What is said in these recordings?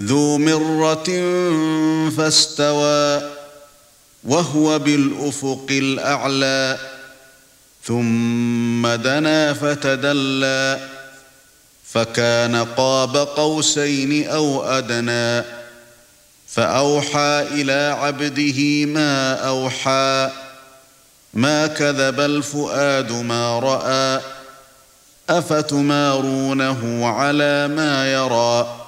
ذو مرة فاستوى وهو بالأفق الأعلى ثم دنا فتدلى فكان قاب قوسين أو أدنى فأوحى إلى عبده ما أوحى ما كذب الفؤاد ما رأى أفتمارونه على ما يرى؟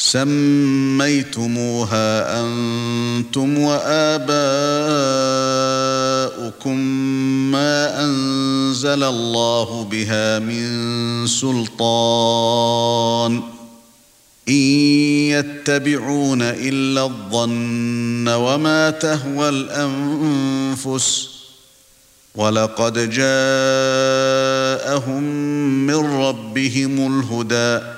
سميتموها أنتم وآباؤكم ما أنزل الله بها من سلطان. إن يتبعون إلا الظن وما تهوى الأنفس ولقد جاءهم من ربهم الهدى.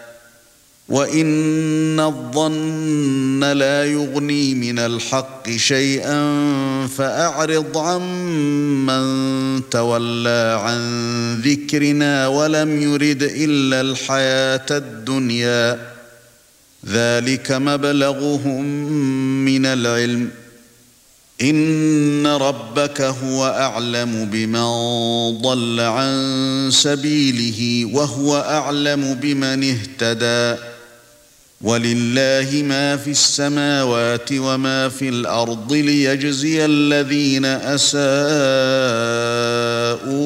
وان الظن لا يغني من الحق شيئا فاعرض عمن تولى عن ذكرنا ولم يرد الا الحياة الدنيا ذلك مبلغهم من العلم ان ربك هو اعلم بمن ضل عن سبيله وهو اعلم بمن اهتدى ولله ما في السماوات وما في الأرض ليجزي الذين اساءوا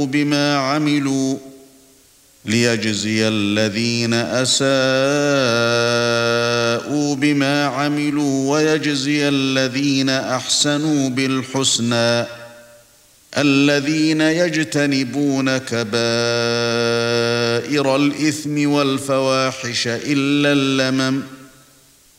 بما عملوا ليجزي الذين اساءوا بما عملوا ويجزي الذين احسنوا بالحسنى الذين يجتنبون كبائر الاثم والفواحش الا اللمم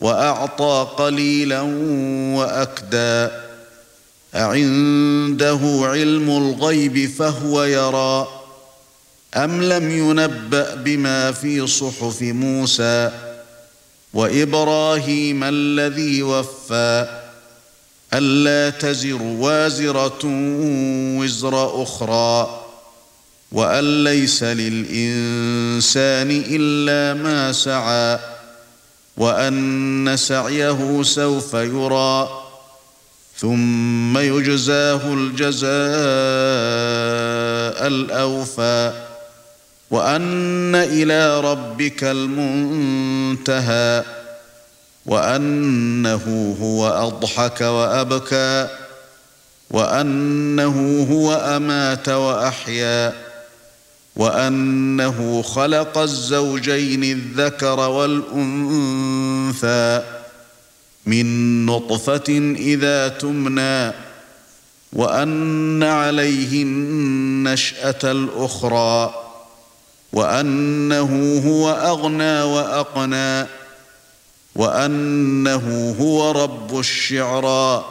وأعطى قليلا واكدى أعنده علم الغيب فهو يرى. أم لم ينبأ بما في صحف موسى وإبراهيم الذي وفى؟ ألا تزر وازرة وزر أخرى؟ وأن ليس للإنسان إلا ما سعى. وأن سعيه سوف يرى ثم يجزاه الجزاء الأوفى وأن إلى ربك المنتهى وأنه هو أضحك وأبكى وأنه هو أمات وأحيا. وأنه خلق الزوجين الذكر والأنثى من نطفة إذا تمنى وأن عليه النشأة الأخرى وأنه هو أغنى وأقنى وأنه هو رب الشعرى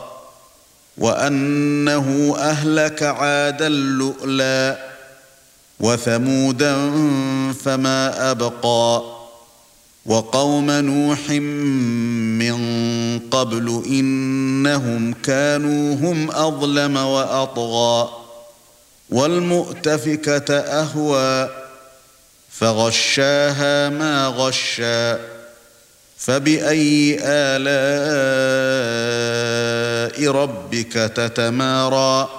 وأنه أهلك عادا اللؤلا وثمودا فما أبقى وقوم نوح من قبل إنهم كانوا هم أظلم وأطغى والمؤتفكة أهوى فغشاها ما غشى فبأي آلاء ربك تتمارى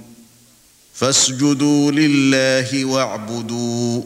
فاسجدوا لله واعبدوا.